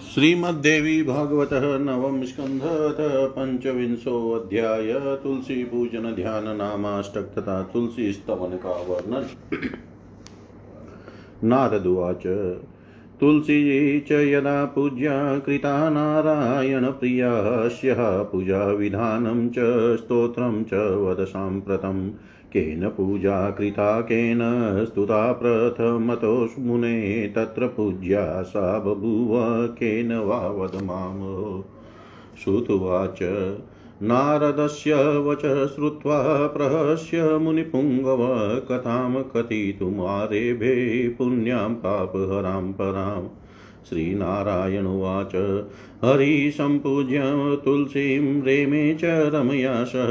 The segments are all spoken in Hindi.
श्रीमद्देवी भागवत नवम तुलसी पूजन ध्यान नामाष्टक तथा तुलसी स्तवन का वर्णन। नारदुवाच तुलसी च यदा पूज्या कृता नारायणप्रियास्यः पूजाविधानं च, स्तोत्रं च वद साम्प्रतम्। केन पूजा कृता केन स्तुता प्रथमतो मुने तत्र पूज्या सा बभूव, केन वा वद माम् श्रुतुवाच नारदस्य वच श्रुत्वा प्रहस्य मुनिपुङ्गव, कथां कथितुमारेभे पुण्यां पापहरां पराम्। श्रीनारायणुवाच। हरिसम्पूज्य तुलसीं रेमे च रमया सह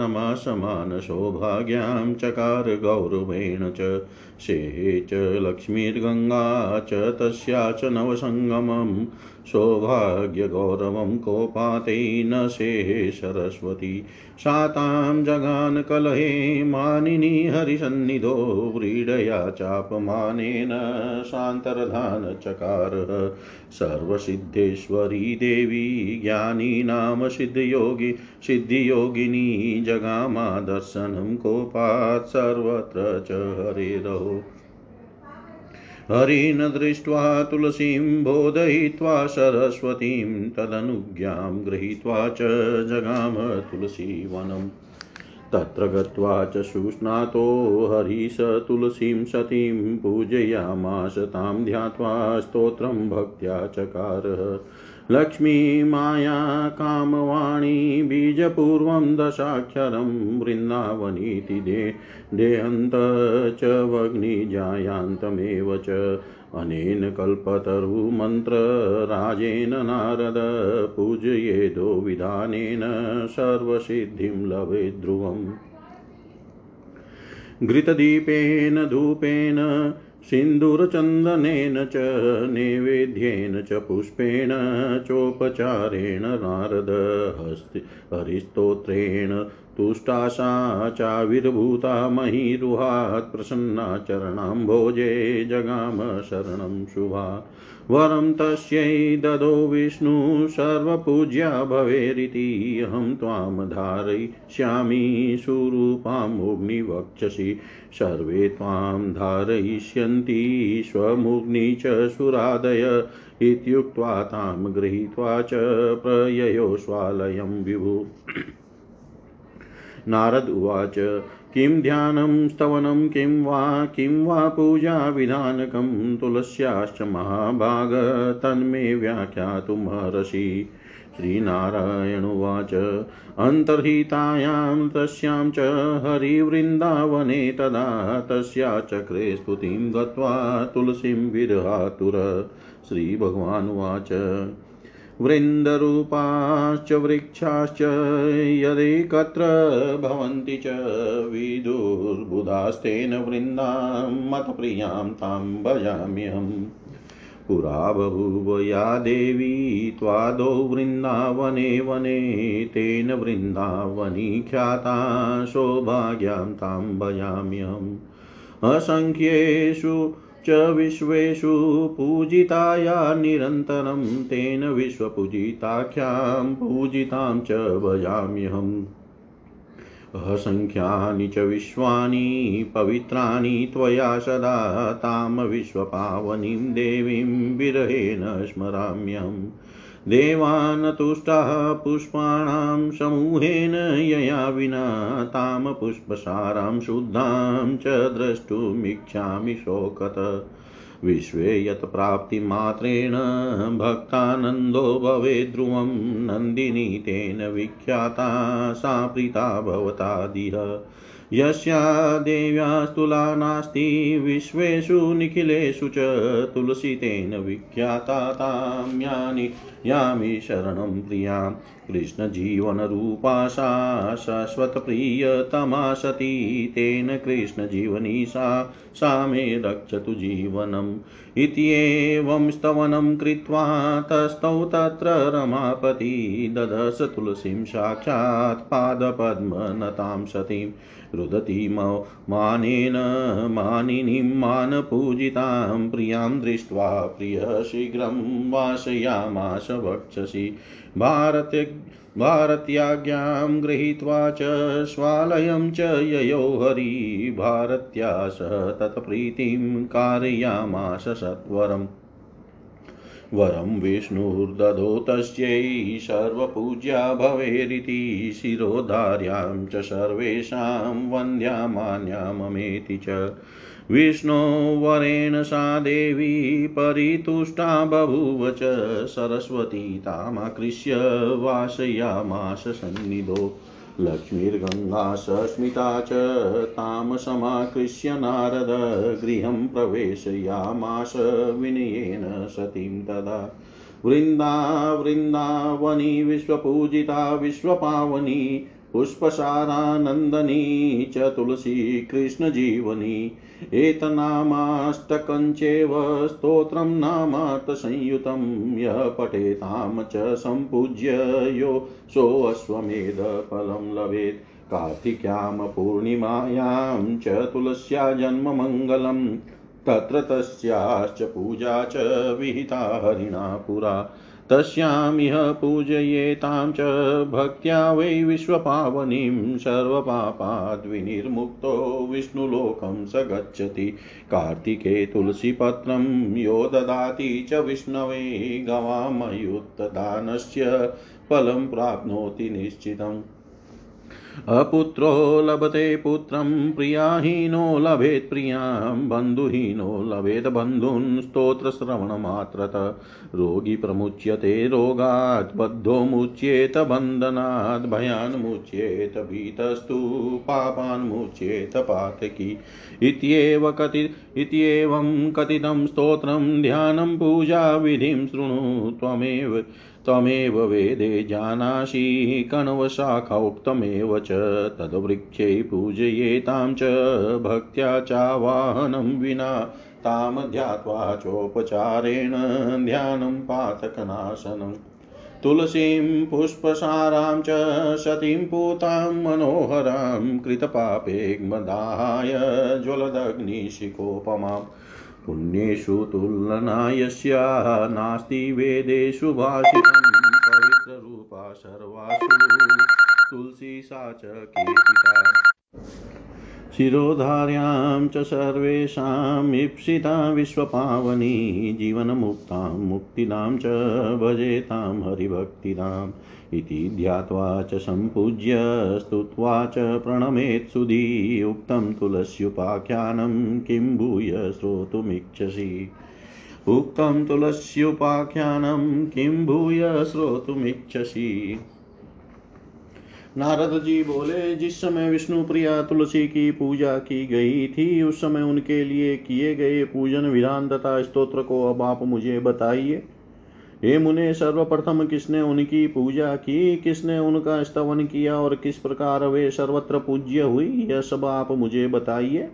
रमा समानसौभाग्यां चकार गौरवेण च। शेहे च लक्ष्मीर्गङ्गा च तस्या च नवसङ्गमं सौभाग्यगौरवं कोपाते न शेहे सरस्वती। सा तां जगान कलहे मानिनी हरिसन्निधो। व्रीडया चापमानेन शान्तर्धान चकार सर्वसिद्धेश्वरी देवी ज्ञानीनाम सिद्धयोगी। सिद्धियोगिनी जगामा दर्शनं कोपात् सर्वत्र च हरेरहो हरिन् दृष्ट्वा तुलसीं बोधयित्वा सरस्वतीं तदनुज्ञां गृहीत्वा च जगाम तुलसीवनम् तत्र गत्वा च सुस्नातो हरिश तुलसीं सतीं पूजयामास तां ध्यात्वा स्तोत्रं भक्त्या चकारः। लक्ष्मीमाया कामवाणी, बीजपूर्वं दशाक्षरं वृन्दावनीति दे, देहन्त च वग्निजायान्तमेव च। अनेन कल्पतरुमन्त्रराजेन नारद पूजयेदो विधानेन सर्वसिद्धिं लभे ध्रुवम् घृतदीपेन, धूपेन सिन्दूरचन्दनेन च नैवेद्येन च पुष्पेण चोपचारेण नारद हरिस्तोत्रेण तुष्टा सा चाविर्भूता महीरुहात् प्रसन्ना चरणाम्भोजे जगाम शरणं शुभा। वरं तस्यै ददो विष्णु सर्वपूज्या भवेरिति। अहं त्वां धारयिष्यामि सुरूपामोऽग्निवक्षसि सर्वे त्वां धारयिष्यन्ति, स्वमुग्नि च सुरादय। इत्युक्त्वा तां गृहीत्वा च प्रययो स्वालयं विभु। नारद उवाच। किं ध्यानं स्तवनं, किं वा किं वा पूजाविधानकं तुलस्याश्च महाभाग, तन्मे व्याख्यातुमर्हसि श्रीनारायणुवाच अन्तर्हितायां तस्यां च हरिवृन्दावने तदा तस्या चक्रे स्तुतिं गत्वा तुलसीं विरहातुर। श्रीभगवानुवाच वृन्दरूपाश्च, वृक्षाश्च यदेकत्र भवन्ति च विदुर्बुधास्तेन वृन्दां मतप्रियाँ तां भजाम्यहम्। पुरा बभूव या देवी त्वादौ वृन्दावने वने, तेन वृन्दावनी ख्याता सौभाग्यां तां भजाम्यहम्। असङ्ख्येषु च विश्वेषु पूजिताया निरन्तरं तेन विश्वपूजिताख्यां पूजितां च भजाम्यहम् असङ्ख्यानि च विश्वानि, पवित्राणि त्वया सदा तां विश्वपावनीं देवीं विरहेण स्मराम्यहम्। देवान् तुष्टाः पुष्पाणां समूहेन यया विना तां पुष्पसारां शुद्धां च द्रष्टुमिच्छामि शोकत। विश्वे यत्प्राप्तिमात्रेण भक्तानन्दो भवेत् ध्रुवं नन्दिनी तेन विख्याता सा प्रीता भवतादिह। यस्या देव्यास्तुला नास्ति, विश्वेषु निखिलेषु च तुलसी तेन विख्याता तां यानि यामि शरणं प्रियाँ। कृष्णजीवनरूपा सा, शाश्वतप्रियतमा सती, तेन कृष्णजीवनी सा सा मे रक्षतु जीवनम्। इत्येवं स्तवनं कृत्वा तस्थौ तत्र रमापति ददश तुलसीं साक्षात् पादपद्मनतां सतीं रुदती मानेन मानिनीं मानपूजितां प्रियाँ दृष्ट्वा प्रियः शीघ्रं वासयामास वक्षसि। भारत भारत्याज्ञां गृहीत्वा च स्वालयं च ययो हरि। भारत्या सह तत्प्रीतिं कारयामास सत्वरम् वरं विष्णुर्ददो तस्यै सर्वपूज्या भवेरिति, शिरोधार्यां च सर्वेषां वन्द्यामान्या ममेति च। विष्णोवरेण सा देवी परितुष्टा बभूव च सरस्वती तामाकृष्य वासयामास सन्निधो। लक्ष्मीर्गङ्गा सस्मिता च तां समाकृष्य नारद गृहं प्रवेशयामास विनयेन सतीं तदा। वृन्दा, वृन्दावनी, विश्वपूजिता, विश्वपावनी पुष्पसारानन्दनी च तुलसी कृष्णजीवनी। एतनामाष्टकञ्चेव स्तोत्रं नामार्थसंयुतं। यः पठेतां च सम्पूज्य यो सोऽश्वमेधफलं लभेत्। कार्तिक्यां पूर्णिमायां च तुलस्या जन्ममङ्गलम्। तत्र तस्याश्च पूजा च विहिता हरिणा पुरा। तस्यामिह पूजयेतां च भक्त्या वै विश्वपावनीं सर्वपापाद्विनिर्मुक्तो विष्णुलोकं स गच्छति। कार्तिके तुलसीपत्रं यो ददाति च विष्णवे गवामयुत्तदानस्य फलं प्राप्नोति निश्चितम्। अपुत्रो लभते पुत्रं प्रियाहीनो लभेत् प्रियाँ बन्धुहीनो लभेत् बन्धून् स्तोत्रश्रवणमात्रत। रोगी प्रमुच्यते रोगात्, बद्धो मुच्येत बन्धनात्, भयान् मुच्येत भीतस्तु, पापान् मुच्येत पातकी। इत्येव कथि इत्येवं कथितं स्तोत्रं, ध्यानं पूजाविधिं शृणु त्वमेव। त्वमेव वेदे जानासि कण्वशाखोक्तमेव च। तद्वृक्षे पूजयेतां च, भक्त्या चावाहनं विना। तां ध्यात्वा चोपचारेण ध्यानं पातकनाशनम् तुलसीं पुष्पसारां च, सतीं पूतां मनोहरां। कृतपापेग्मदाय ज्वलदग्निशिकोपमाम् पुण्येषु तुलना यस्या नास्ति वेदेषु भाषितं पवित्ररूपा सर्वासु। तुलसी सा च कीर्तिता। शिरोधार्यां च सर्वेषाम् ईप्सिता विश्वपावनी, जीवनमुक्तां मुक्तिदां च भजेतां इति ध्यात्वा च सम्पूज्य स्तुत्वा च प्रणमेत्सुधी उक्तं तुलस्युपाख्यानं किं भूय श्रोतुमिच्छसि। उक्तं तुलस्युपाख्यानं किं भूय श्रोतुमिच्छसि। नारद जी बोले, जिस समय विष्णु प्रिया तुलसी की पूजा की गई थी, उस समय उनके लिए किए गए पूजन विधान तथा स्तोत्र को अब आप मुझे बताइए। हे मुने, सर्वप्रथम किसने उनकी पूजा की? किसने उनका स्तवन किया और किस प्रकार वे सर्वत्र पूज्य हुई? यह सब आप मुझे बताइए।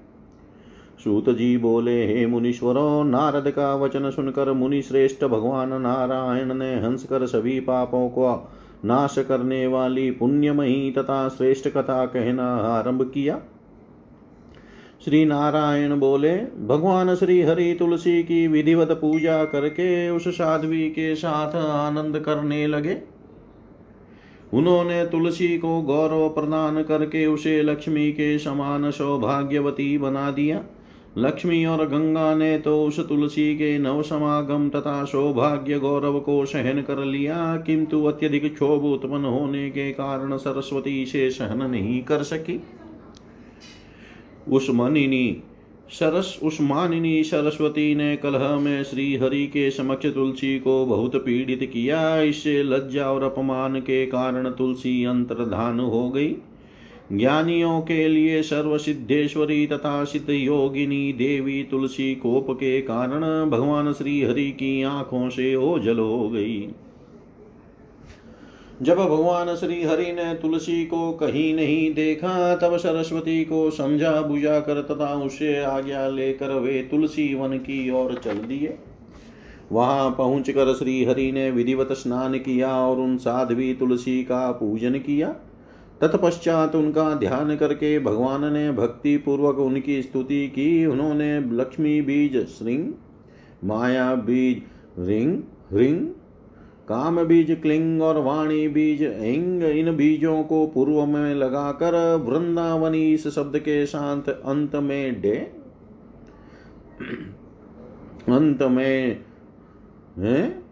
सूत जी बोले, हे मुनीश्वरों, नारद का वचन सुनकर मुनि श्रेष्ठ भगवान नारायण ने हंस कर सभी पापों को नाश करने वाली पुण्यमयी तथा श्रेष्ठ कथा कहना आरंभ किया। श्री नारायण बोले, भगवान श्री हरि तुलसी की विधिवत पूजा करके उस साध्वी के साथ आनंद करने लगे। उन्होंने तुलसी को गौरव प्रदान करके उसे लक्ष्मी के समान सौभाग्यवती बना दिया। लक्ष्मी और गंगा ने तो उस तुलसी के नव समागम तथा सौभाग्य गौरव को सहन कर लिया, किंतु अत्यधिक क्षोभ उत्पन्न होने के कारण सरस्वती से सहन नहीं कर सकी। उस मनिनी सरस उस मानिनी सरस्वती ने कलह में श्री हरि के समक्ष तुलसी को बहुत पीड़ित किया। इससे लज्जा और अपमान के कारण तुलसी अंतर्धान हो गई। ज्ञानियों के लिए सर्व सिद्धेश्वरी तथा सिद्ध योगिनी देवी तुलसी कोप के कारण भगवान श्री हरि की आँखों से ओझल हो गई। जब भगवान श्री हरि ने तुलसी को कहीं नहीं देखा, तब सरस्वती को समझा बुझा कर तथा उसे आज्ञा लेकर वे तुलसी वन की ओर चल दिए। वहाँ पहुंचकर श्री हरि ने विधिवत स्नान किया और उन साध्वी तुलसी का पूजन किया। तत्पश्चात उनका ध्यान करके भगवान ने भक्ति पूर्वक उनकी स्तुति की। उन्होंने लक्ष्मी बीज, श्रृंग, माया बीज, रिंग रिंग काम बीज क्लिंग और वाणी बीज इंग इन बीजों को पूर्व में लगाकर वृंदावनी इस शब्द के साथ अंत में डे। अंत में, है?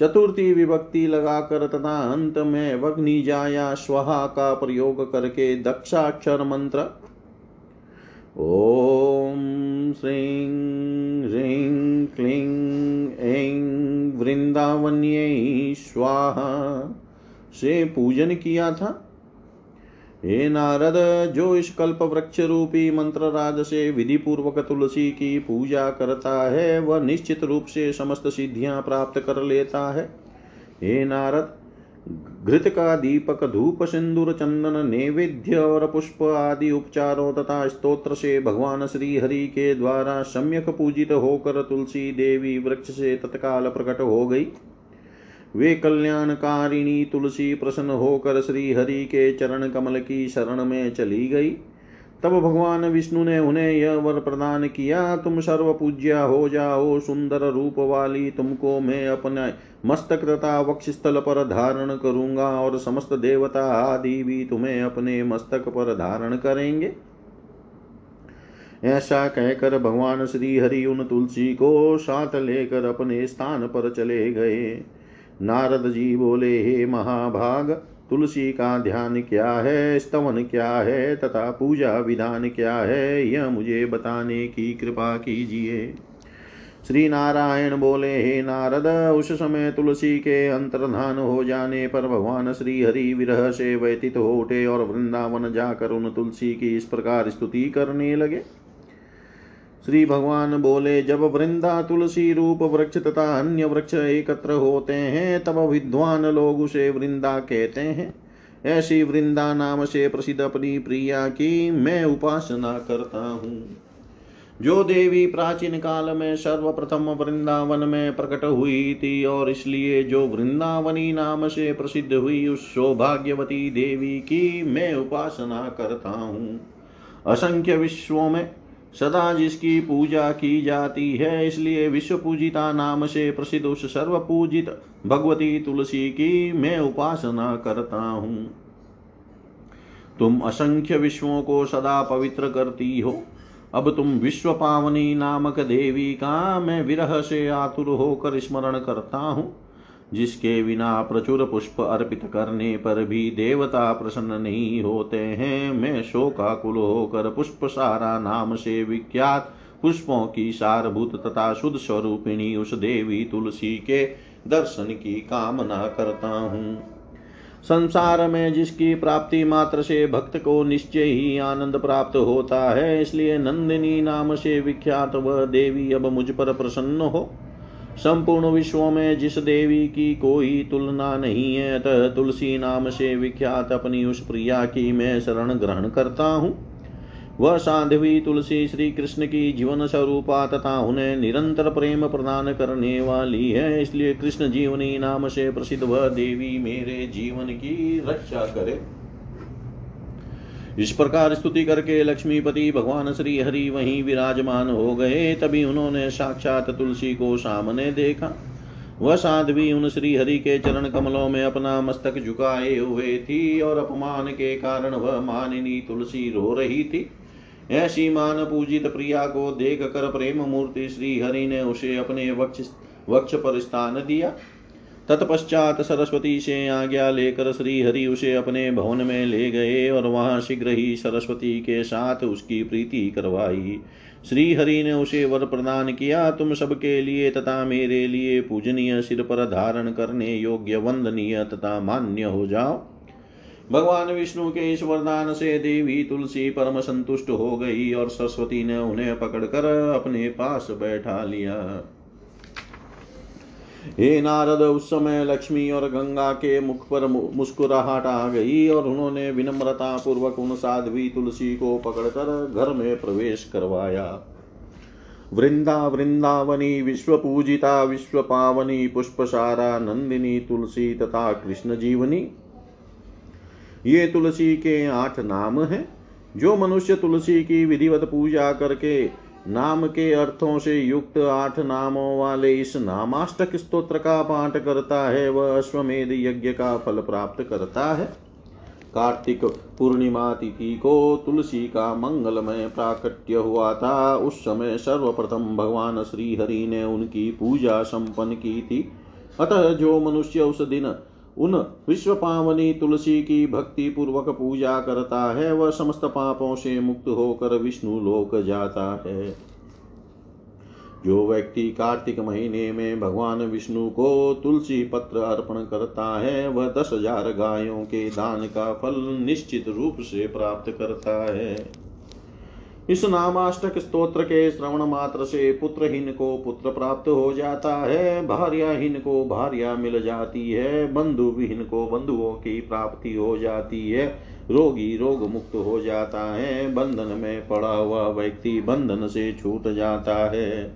चतुर्थी विभक्ति लगाकर तथा अंत में वग्निजा या स्वहा का प्रयोग करके दक्षाक्षर मंत्र। ओम श्रीं ह्रीं क्लीं वृंदावन्य स्वाहा। से पूजन किया था। हे नारद, जो इस कल्प वृक्ष रूपी मंत्र राज से विधि पूर्वक तुलसी की पूजा करता है, वह निश्चित रूप से समस्त सिद्धियाँ प्राप्त कर लेता है। हे नारद घृत का दीपक धूप सिंदूर चंदन नैवेद्य और पुष्प आदि उपचारों तथा स्तोत्र से भगवान श्री हरि के द्वारा सम्यक पूजित होकर तुलसी देवी वृक्ष से तत्काल प्रकट हो गई वे कल्याणकारिणी तुलसी प्रसन्न होकर श्री हरि के चरण कमल की शरण में चली गई तब भगवान विष्णु ने उन्हें यह वर प्रदान किया, तुम सर्व पूज्या हो जाओ, सुंदर रूप वाली, तुमको मैं अपने मस्तक तथा वक्ष स्थल पर धारण करूँगा और समस्त देवता आदि भी तुम्हें अपने मस्तक पर धारण करेंगे। ऐसा कहकर भगवान श्री हरि उन तुलसी को साथ लेकर अपने स्थान पर चले गए। नारद जी बोले, हे महाभाग तुलसी का ध्यान क्या है? स्तवन क्या है? तथा पूजा विधान क्या है? यह मुझे बताने की कृपा कीजिए। श्री नारायण बोले, हे नारद, उस समय तुलसी के अंतर्धान हो जाने पर भगवान श्री हरि विरह से व्यतीत हो उठे और वृंदावन जाकर उन तुलसी की इस प्रकार स्तुति करने लगे। श्री भगवान बोले, जब वृंदा तुलसी रूप वृक्ष तथा अन्य वृक्ष एकत्र होते हैं, तब विद्वान लोग उसे वृंदा कहते हैं। ऐसी वृंदा नाम से प्रसिद्ध अपनी प्रिया की मैं उपासना करता हूँ। जो देवी प्राचीन काल में सर्वप्रथम वृंदावन में प्रकट हुई थी और इसलिए जो वृंदावनी नाम से प्रसिद्ध हुई, उस सौभाग्यवती देवी की मैं उपासना करता हूँ। असंख्य विश्वों में सदा जिसकी पूजा की जाती है, इसलिए विश्व पूजिता नाम से प्रसिद्ध उस सर्व पूजित भगवती तुलसी की मैं उपासना करता हूँ। तुम असंख्य विश्वों को सदा पवित्र करती हो। अब तुम विश्व पावनी नामक देवी का मैं विरह से आतुर होकर स्मरण करता हूँ। जिसके बिना प्रचुर पुष्प अर्पित करने पर भी देवता प्रसन्न नहीं होते हैं, मैं शोकाकुल होकर पुष्प सारा नाम से विख्यात पुष्पों की सारभूत तथा शुद्ध स्वरूपिणी उस देवी तुलसी के दर्शन की कामना करता हूँ। संसार में जिसकी प्राप्ति मात्र से भक्त को निश्चय ही आनंद प्राप्त होता है, इसलिए नंदिनी नाम से विख्यात वह देवी अब मुझ पर प्रसन्न हो। संपूर्ण विश्व में जिस देवी की कोई तुलना नहीं है, अतः तुलसी नाम से विख्यात अपनी उस प्रिया की मैं शरण ग्रहण करता हूँ। वह साध्वी तुलसी श्री कृष्ण की जीवन स्वरूपा तथा उन्हें निरंतर प्रेम प्रदान करने वाली है, इसलिए कृष्ण जीवनी नाम से प्रसिद्ध वह देवी मेरे जीवन की रक्षा करे। इस प्रकार स्तुति करके लक्ष्मीपति भगवान श्री हरि वहीं विराजमान हो गए, तभी उन्होंने साक्षात तुलसी को सामने देखा। वह साध्वी उन श्री हरि के चरण कमलों में अपना मस्तक झुकाए हुए थी और अपमान के कारण वह मानिनी तुलसी रो रही थी। ऐसी मान पूजित प्रिया को देख कर प्रेम मूर्ति श्री हरि ने उसे अपने वक्ष वक्ष पर स्थान दिया। तत्पश्चात सरस्वती से आज्ञा लेकर श्री हरि उसे अपने भवन में ले गए और वहाँ शीघ्र ही सरस्वती के साथ उसकी प्रीति करवाई। श्री हरि ने उसे वर प्रदान किया, तुम सबके लिए तथा मेरे लिए पूजनीय सिर पर धारण करने योग्य वंदनीय तथा मान्य हो जाओ। भगवान विष्णु के इस वरदान से देवी तुलसी परम संतुष्ट हो गई और सरस्वती ने उन्हें पकड़कर अपने पास बैठा लिया। हे नारद, उस समय लक्ष्मी और गंगा के मुख पर मुस्कुराहट आ गई और उन्होंने विनम्रता पूर्वक उन साध्वी तुलसी को पकड़कर घर में प्रवेश करवाया। वृंदा वृंदावनी विश्व पूजिता विश्व पावनी पुष्पसारा, नंदिनी तुलसी तथा कृष्ण जीवनी ये तुलसी के आठ नाम हैं, जो मनुष्य तुलसी की विधिवत पूजा करके नाम के अर्थों से युक्त आठ नामों वाले इस नामाष्टक स्तोत्र का पाठ करता है, वह अश्वमेध यज्ञ का फल प्राप्त करता है। कार्तिक पूर्णिमा तिथि को तुलसी का मंगलमय प्राकट्य हुआ था। उस समय सर्वप्रथम भगवान श्री हरि ने उनकी पूजा संपन्न की थी। अतः जो मनुष्य उस दिन उन विश्व पावनी तुलसी की भक्ति पूर्वक पूजा करता है, वह समस्त पापों से मुक्त होकर विष्णु लोक जाता है। जो व्यक्ति कार्तिक महीने में भगवान विष्णु को तुलसी पत्र अर्पण करता है, वह दस हज़ार गायों के दान का फल निश्चित रूप से प्राप्त करता है। इस नामाष्टक स्तोत्र के श्रवण मात्र से पुत्रहीन को पुत्र प्राप्त हो जाता है भार्याहीन को भार्या मिल जाती है बंधु विहीन को बंधुओं की प्राप्ति हो जाती है, रोगी रोग मुक्त हो जाता है, बंधन में पड़ा हुआ व्यक्ति बंधन से छूट जाता है।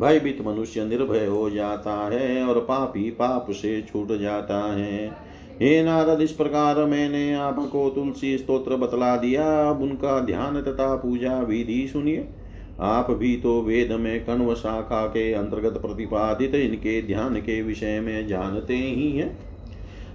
भयभीत मनुष्य निर्भय हो जाता है और पापी पाप से छूट जाता है। हे नारद, इस प्रकार मैंने आपको तुलसी स्तोत्र बतला दिया। अब उनका ध्यान तथा पूजा विधि सुनिए। आप भी तो वेद में कण्व शाखा के अंतर्गत प्रतिपादित इनके ध्यान के विषय में जानते ही हैं।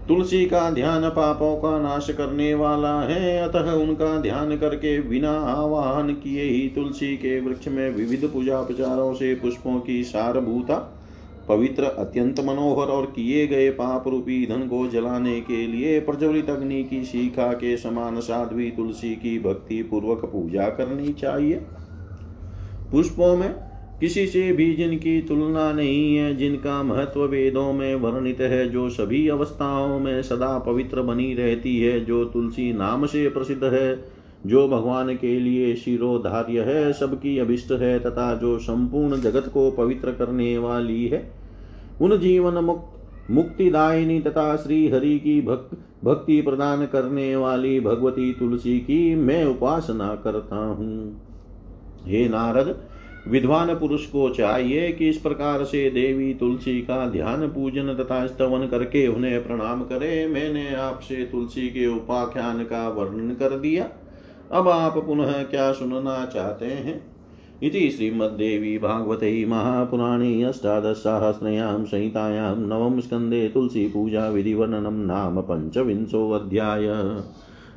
तुलसी का ध्यान पापों का नाश करने वाला है। अतः उनका ध्यान करके बिना आवाहन किए ही तुलसी के वृक्ष में विविध पूजा उपचारों से पुष्पों की सारभूता पवित्र, अत्यंत मनोहर और किए गए पाप रूपी धन को जलाने के लिए प्रज्वलित अग्नि की शिखा के समान साध्वी तुलसी की भक्ति पूर्वक पूजा करनी चाहिए। पुष्पों में किसी से भी जिनकी तुलना नहीं है, जिनका महत्व वेदों में वर्णित है, जो सभी अवस्थाओं में सदा पवित्र बनी रहती है, जो तुलसी नाम से प्रसिद्ध है जो भगवान के लिए शिरोधार्य है सबकी अभिष्ट है तथा जो संपूर्ण जगत को पवित्र करने वाली है। उन जीवन मुक्त मुक्तिदायिनी तथा श्री हरि की भक, भक्ति प्रदान करने वाली भगवती तुलसी की मैं उपासना करता हूँ। हे नारद विद्वान पुरुष को चाहिए कि इस प्रकार से देवी तुलसी का ध्यान पूजन तथा स्तवन करके उन्हें प्रणाम करे। मैंने आपसे तुलसी के उपाख्यान का वर्णन कर दिया। अब आप पुनः क्या सुनना चाहते हैं? इति श्रीमद्देवी भागवते महापुराणे अष्टादशसाहस्रयां संहितायां नवम स्कन्दे तुलसीपूजाविधिवर्णनं नाम पञ्चविंशोऽध्याय।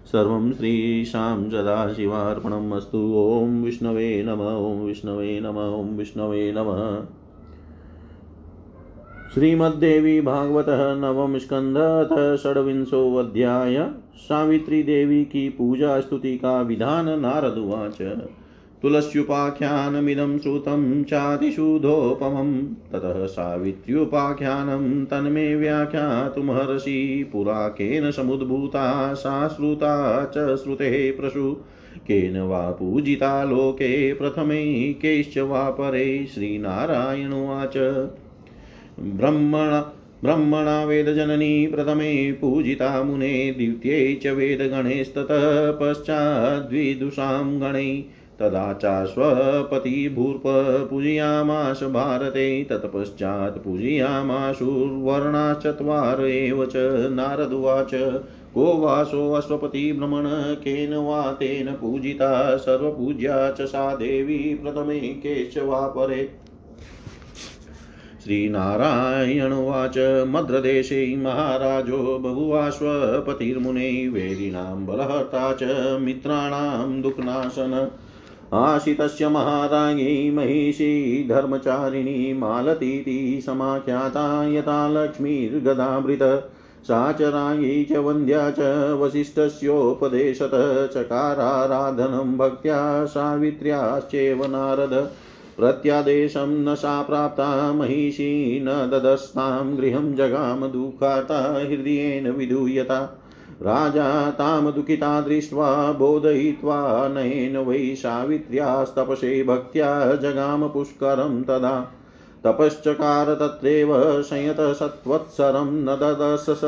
सर्वं श्रीशां सदाशिवार्पणम् अस्तु। ॐ विष्णवे नम, ॐ विष्णवे नम, ॐ विष्णवे नमः। श्रीमद्देवी भागवतः नवम स्कन्धः षड्विंशोऽध्याय। सावित्री देवी की पूजा स्तुति का विधान नारद उवाच। तुलस्युपाख्यानमिदं श्रुतं चातिशुधोपमं ततः सावित्र्युपाख्यानं तन्मे व्याख्यातुमहर्षि पुरा केन समुद्भूता, सा श्रुता च श्रुतेः प्रसु। केन वा पूजिता लोके प्रथमे कैश्च वा परे श्रीनारायणुवाच ब्रह्मण ब्रह्मणा वेदजननी प्रथमे पूजिता मुने द्वितीये च वेदगणैस्ततः पश्चाद्विदुषां गणै। तदा चाश्वपतिभूर्प पूजयामाश भारते तत्पश्चात् पूजयामाशुर्वर्णाश्चत्वार एव च नारदुवाच को वासोऽश्वपतिभ्रमण केन वा तेन पूजिता सर्वपूज्या च सा देवी प्रथमे केश वा परे श्रीनारायणवाच मद्रदेशे महाराजो बहुवाश्वपतिर्मुने वेदिनां बलहर्ता च मित्राणां दुःखनाशन। आशितस्य महाराज्ञी महिषी, धर्मचारिणी, मालतीति समाख्याता, यथा लक्ष्मीर्गदामृत। सा च राज्ञी च वन्द्या च वसिष्ठस्योपदेशत, चकाराराधनं भक्त्या सावित्र्याश्चैव नारद। प्रत्यादेशं न सा प्राप्ता महिषी न ददस्तां गृहं जगाम दुःखाता हृदयेन विधूयता। राजा तां दुःखिता दृष्ट्वा बोधयित्वा नयेन वै सावित्र्यास्तपसे भक्त्या जगाम पुष्करं तदा। तपश्चकार तत्रैव संयतसत्वत्सरं न ददशस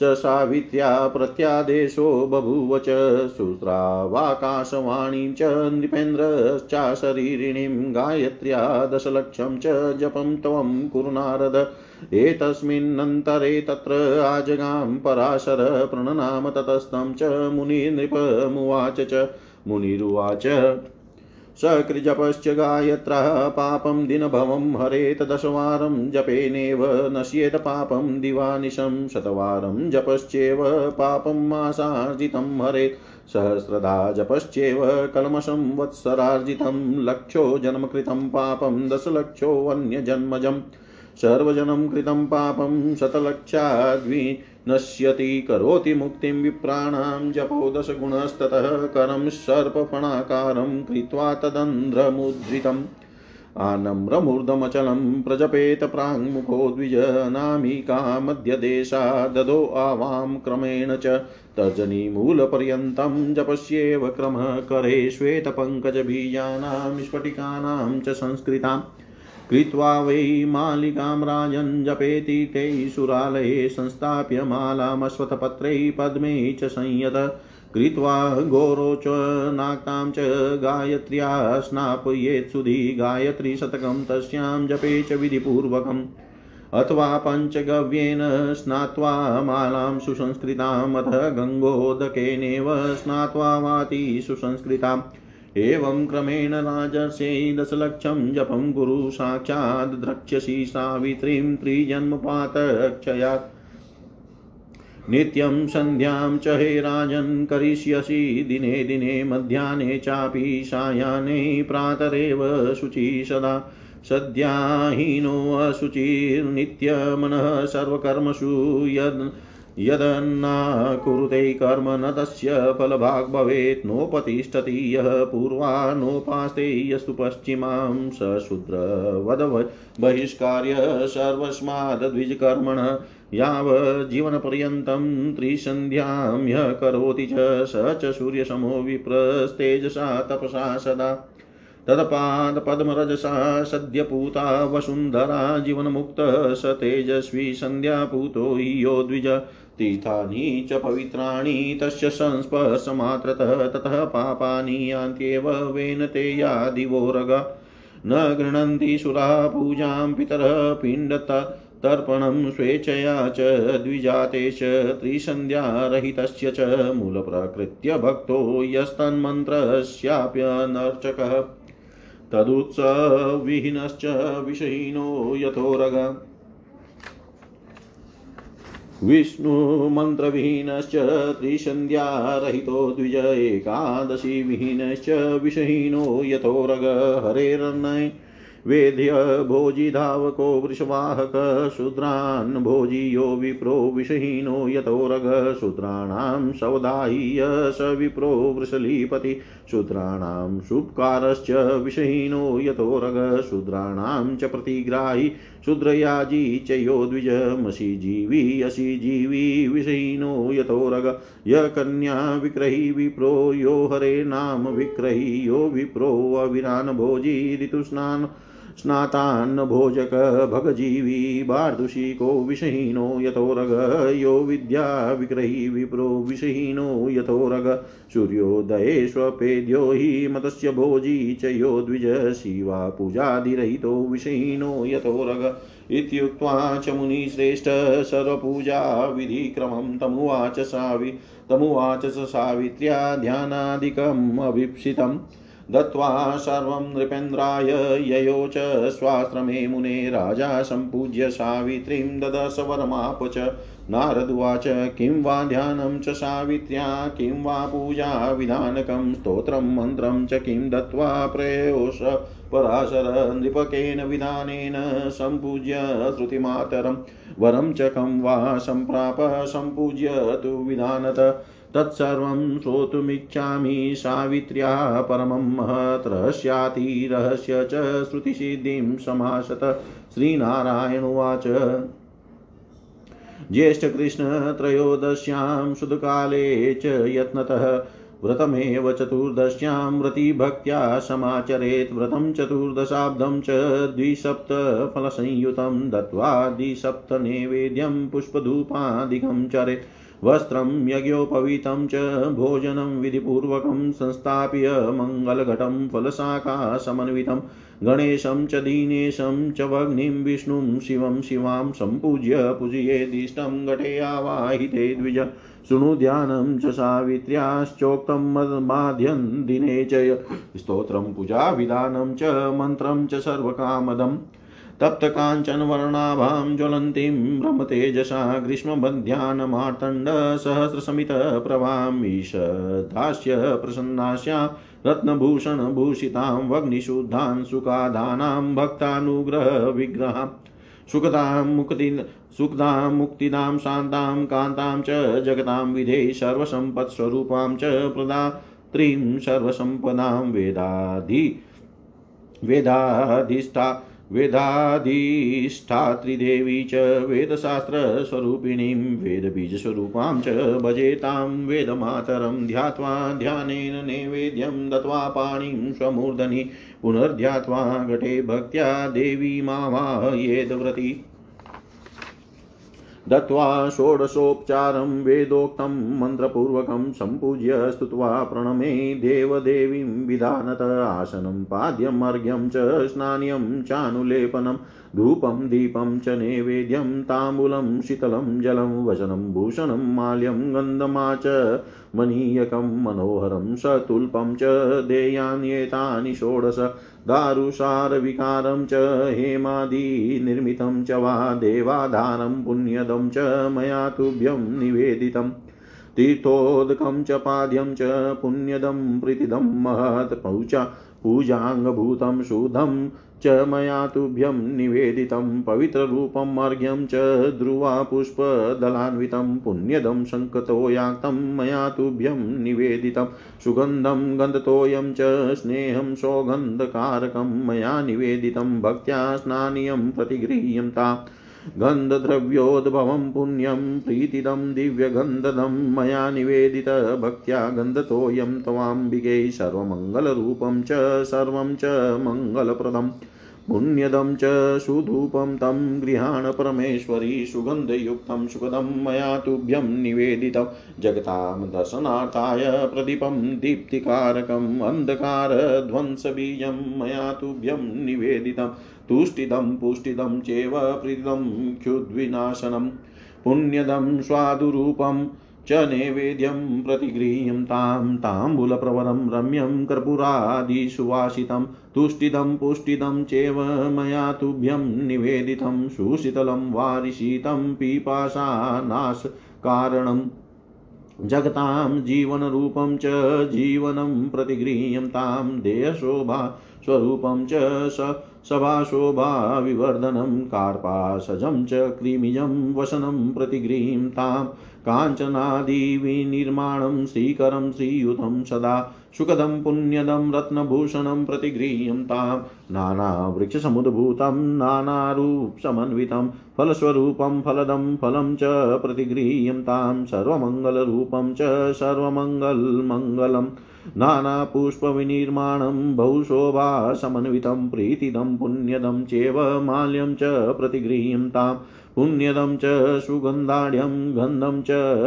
च सावित्र्या प्रत्यादेशो बभूव च। श्रुत्रावाकाशवाणीं च नृपेन्द्रश्चाशरीरिणीं गायत्र्या दशलक्षं च जपं त्वं कुरु नारद एतस्मिन्नन्तरे तत्र आजगां पराशर प्रणनाम ततस्तं च मुनिनृपमुवाच च। मुनिरुवाच सकृजपश्च गायत्रा पापं दिनभवं हरेत दशवारं जपेनेव नश्येत पापं दिवानिशं शतवारं जपश्चेव पापं मासार्जितं हरेत् सहस्रधा जपश्चेव कल्मषं वत्सरार्जितं लक्षो जन्मकृतं पापं दशलक्षोऽन्यजन्मजम् सर्वजनं कृतं पापं शतलक्षाद्विनश्यति करोति मुक्तिं विप्राणां जपो दशगुणस्ततः करं सर्पफणाकारं कृत्वा तदन्ध्रमुद्रितम्। आनम्रमूर्धमचलं प्रजपेत प्राङ्मुखो द्विजनामिका मध्यदेशा ददो आवां क्रमेण च तर्जनीमूलपर्यन्तं जपस्येव क्रमः करे श्वेतपङ्कजबीजानां स्फटिकानां च संस्कृताम्। कृत्वा वै मालिकां राजन् जपेति ते सुरालये संस्थाप्य मालामश्वत्थपत्रैः पद्मैः च संयत। कृत्वा गोरोच नाक्तां च गायत्र्या स्नापयेत्सुधि गायत्रीशतकं तस्यां जपे च विधिपूर्वकम्। अथवा पञ्चगव्येन स्नात्वा मालां सुसंस्कृताम् अथ गङ्गोदकेनेव स्नात्वा वाति सुसंस्कृताम्। एवं क्रमेण राजर्षे दशलक्षं जपं गुरु साक्षात् द्रक्ष्यसि सावित्रीं त्रिजन्मपातक्षयात् नित्यं सन्ध्यां च हे राजन् करिष्यसि, दिने दिने मध्याह्ने चापि सायाह्ने प्रातरेव शुचि सदा। सद्याहीनोऽशुचिर्नित्यमनः सर्वकर्मसु यद् यदन्ना कुरुते कर्म न तस्य फलभाग् भवेत्, नोपतिष्ठति यः पूर्वा नोपास्ते यस्तु पश्चिमां स शूद्रवद बहिष्कार्य सर्वस्माद्विजकर्मण यावज्जीवनपर्यन्तं त्रिसन्ध्यां ह्य करोति च स च सूर्यसमो विप्रस्तेजसा तपसा सदा। तत्पादपद्मरजसा सद्यपूता वसुन्धरा जीवन्मुक्तः स तेजस्वी सन्ध्यापूतो हि यो द्विज तीर्थानि च पवित्राणि, तस्य संस्पर्शमात्रतः, ततः पापानि यान्त्येव वेन ते यादिवोरग न गृह्णन्ति सुराः पूजां पितरः पिण्डत तर्पणं स्वेच्छया च द्विजातेश त्रिसन्ध्यारहितस्य च, मूलप्रकृत्य भक्तो यस्तन्मन्त्रस्याप्यनर्चकः। तदुत्सविहीनश्च विषहीनो यथोरग। विष्णुमन्त्रविहीनश्च त्रिसन्ध्यारहितो द्विज एकादशीविहीनश्च विषहीनो यथोरग हरेरन्नय वेद्य भोजिधावको वृषवाहक शूद्रान् भोजियो विप्रो विषहीनो यतोरग शूद्राणां सवधाह्य स विप्रो वृषलीपति। शूद्राणां शुभकारश्च विषहीनो यतोरग शूद्राणां च प्रतिग्राही। शूद्रयाजी च यो द्विजमसि जीवी असी जीवी विषहीनो यथोरग य कन्या विक्रही विप्रो, यो हरे नाम विक्रही, यो विप्रो अविरान भोजी ऋतुस्नान्। स्नातान्न भोजक भगजीवी बार्दुषिको विषहीनो यतोरग यो विद्या विग्रही विप्रो विषहीनो यतोरग सूर्योदये स्वपेद्यो हि मतस्य भोजी च यो द्विज शिवा पूजादिरहितो विषहीनो यतोरग इत्युक्त्वा च मुनिश्रेष्ठ सर्वपूजाविधिक्रमं तमुवाच सावि तमुवाच स सावित्र्या ध्यानादिकम् अभीप्सितम्। दत्त्वा सर्वं नृपेन्द्राय ययो च स्वाश्रमे मुने राजा सम्पूज्य सावित्रीं ददश वरमाप च। नारदुवाच किं वा ध्यानं च सावित्र्या, किं वा पूजाविधानकं स्तोत्रं, मन्त्रं च किं दत्त्वा प्रयोष पराशर नृपकेन विधानेन सम्पूज्य श्रुतिमातरं। वरं च कं वा सम्प्राप सम्पूज्य तु विधानत। तत्सर्वं श्रोतुमिच्छामि सावित्र्याः परमं महत् रहस्याति, रहस्य च श्रुतिसिद्धिं समासत श्रीनारायण उवाच। ज्येष्ठकृष्णत्रयोदश्यां सुदकाले च यत्नतः व्रतमेव चतुर्दश्यां व्रतिभक्त्या समाचरेत्। व्रतं चतुर्दशाब्दं च द्विसप्तफलसंयुतं दत्त्वा द्विसप्तनैवेद्यं पुष्पधूपादिकं चरेत्। वस्त्रं यज्ञोपवीतं च भोजनं विधिपूर्वकं संस्थाप्य मङ्गलघटं फलशाखासमन्वितं गणेशं च दीनेशं च वग्निं विष्णुं शिवं शिवां सम्पूज्य पूजयेदिष्टं घटे आवाहिते द्विज। शृणु ध्यानं च सावित्र्याश्चोक्तं माध्यं दिने च स्तोत्रं पूजाविधानं च मन्त्रं च सर्वकामदम्। तप्तकाञ्चनवर्णाभां ज्वलन्तीं ब्रह्मतेजसा ग्रीष्मबध्यानमार्तण्डसहस्रसमितप्रभाम् ईशदास्य प्रसन्नास्या रत्नभूषणभूषितां वग्निशुद्धान् सुखादानां भक्तानुग्रहविग्रहां सुखदां मुक्ति सुखदां मुक्तिदां शान्तां कान्तां च जगतां विधे सर्वसम्पत्स्वरूपां च प्रदात्रीं सर्वसम्पदां वेदाधि वेदाधिष्ठा वेदाधिष्ठात्रिदेवी च वेदशास्त्रस्वरूपिणीं वेदबीजस्वरूपां च भजेतां वेदमातरं ध्यात्वा ध्यानेन नैवेद्यं दत्त्वा पाणिं स्वमूर्धनि पुनर्ध्यात्वा घटे भक्त्या देवी मावाह्येदव्रती दत्त्वा षोडशोपचारं वेदोक्तं मन्त्रपूर्वकं सम्पूज्य स्तुत्वा प्रणमे देवदेवीं विधानत आसनं पाद्यमर्घ्यं च स्नान्यं धूपं दीपं च नैवेद्यं, ताम्बूलं, शीतलं, जलं, वचनं, भूषणं, माल्यं, गन्धमा च, मनीयकं, मनोहरं, सतुल्पं च, देयान्येतानि षोडश, दारुसारविकारं च हेमादिनिर्मितं च वा, देवाधारं, पुण्यदं च, मया तुभ्यं निवेदितम् तीर्थोदकं च, पाद्यं च, पुण्यदं, प्रीतिदं, महत्, पौचा, पूजाङ्गभूतं, शुद्धं च मया तुभ्यं निवेदितं पवित्ररूपम् अर्घ्यं च ध्रुवापुष्पदलान्वितं पुण्यदं शङ्कतोयाक्तं मया तुभ्यं निवेदितं सुगन्धं गन्धतोऽयं च स्नेहं सौगन्धकारकं मया निवेदितं भक्त्या स्नानीयं गन्धद्रव्योद्भवं पुण्यं, प्रीतिदं, दिव्यगन्धदं, मया निवेदित भक्त्या गन्धतोऽयं त्वाम्बिके सर्वमङ्गलरूपं च, सर्वं च मङ्गलप्रदम् पुण्यदं च सुधूपं, तं गृहाण परमेश्वरी सुगन्धयुक्तं सुखदं, मया तुभ्यं निवेदितं। जगतां दर्शनार्थाय प्रदीपं दीप्तिकारकम् अन्धकारध्वंसबीजं, मया तुभ्यं निवेदितं। तुष्टिदं पुष्टिदं चैव प्रीतं क्षुद्विनाशनं, पुण्यदं स्वादुरूपं, च नैवेद्यं प्रतिगृह्यं तां ताम्बूलप्रवरं रम्यं कर्पूरादिसुवासितं, तुष्टिदं पुष्टिदं चैव मया तुभ्यं निवेदितं सुशीतलं वारिशीतं पिपासानाशकारणम् जगतां जीवनरूपं च जीवनं प्रतिगृह्यं तां देयशोभा स्वरूपं च स सभाशोभाविवर्धनं कार्पासजं च क्रीमिजं वसनं प्रतिगृहीं तां काञ्चनादिविनिर्माणं श्रीकरं श्रीयुतं सदा सुखदं पुण्यदं रत्नभूषणं प्रतिगृह्यं तां नानावृक्षसमुद्भूतं नानारूपसमन्वितं फलस्वरूपं फलदं फलं च प्रतिगृह्यं तां सर्वमङ्गलरूपं च सर्वमङ्गलमङ्गलम् नानापुष्पविनिर्माणं बहुशोभासमन्वितं, प्रीतिदं, पुण्यदं चेव माल्यं च प्रतिगृह्यं तां, पुण्यदं च सुगन्धाढ्यं, गन्धं च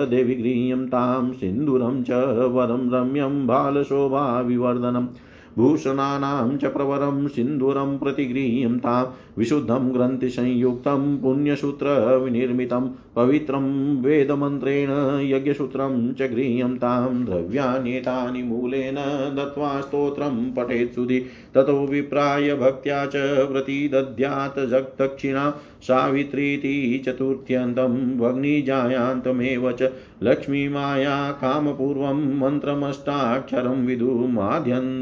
देवि गृह्यं तां, सिन्दूरं च वरं रम्यं बालशोभाविवर्धनम् भूषणानां च प्रवरं सिन्दूरं प्रतिगृह्यं तां विशुद्धं ग्रन्थिसंयुक्तं पुण्यसूत्रविनिर्मितं पवित्रं वेदमन्त्रेण यज्ञसूत्रं च गृह्यं तां द्रव्यान्येतानि मूलेन दत्त्वा स्तोत्रं पठेत् सुधि ततो विप्राय भक्त्या च प्रतिदध्यात् जगदक्षिणा सावित्रीति चतुर्थ्यन्तं भग्निजायान्तमेव च लक्ष्मीमाया कामपूर्वं मन्त्रमष्टाक्षरं विदुमाद्यन्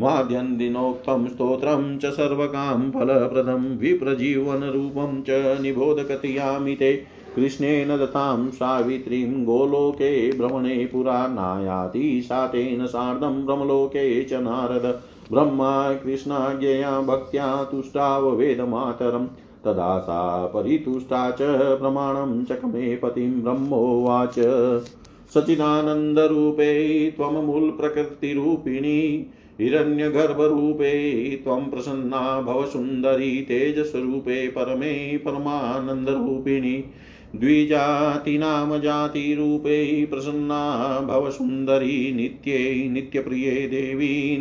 माद्यन्दिनोक्तं स्तोत्रं च सर्वकां फलप्रदं विप्रजीवनरूपं च निबोधकथयामि ते। कृष्णेन दतां सावित्रीं गोलोके भ्रमणे पुरा नायाति सा तेन सार्धं ब्रह्मलोके च नारद। ब्रह्मा कृष्णाज्ञया भक्त्या तुष्टाववेदमातरम् तदा सा परितुष्टा च प्रमाणं चकमे पतिं ब्रह्मोवाच। सचिदानन्दरूपे मूलप्रकृतिरूपिणी हिरण्यगर्भरूपे त्वं प्रसन्ना भवसुन्दरी तेजस्वरूपे परमे परमानन्दरूपिणी द्विजातिनाम जातिरूपे प्रसन्ना भवसुन्दरी नित्ये नित्यप्रिये देवी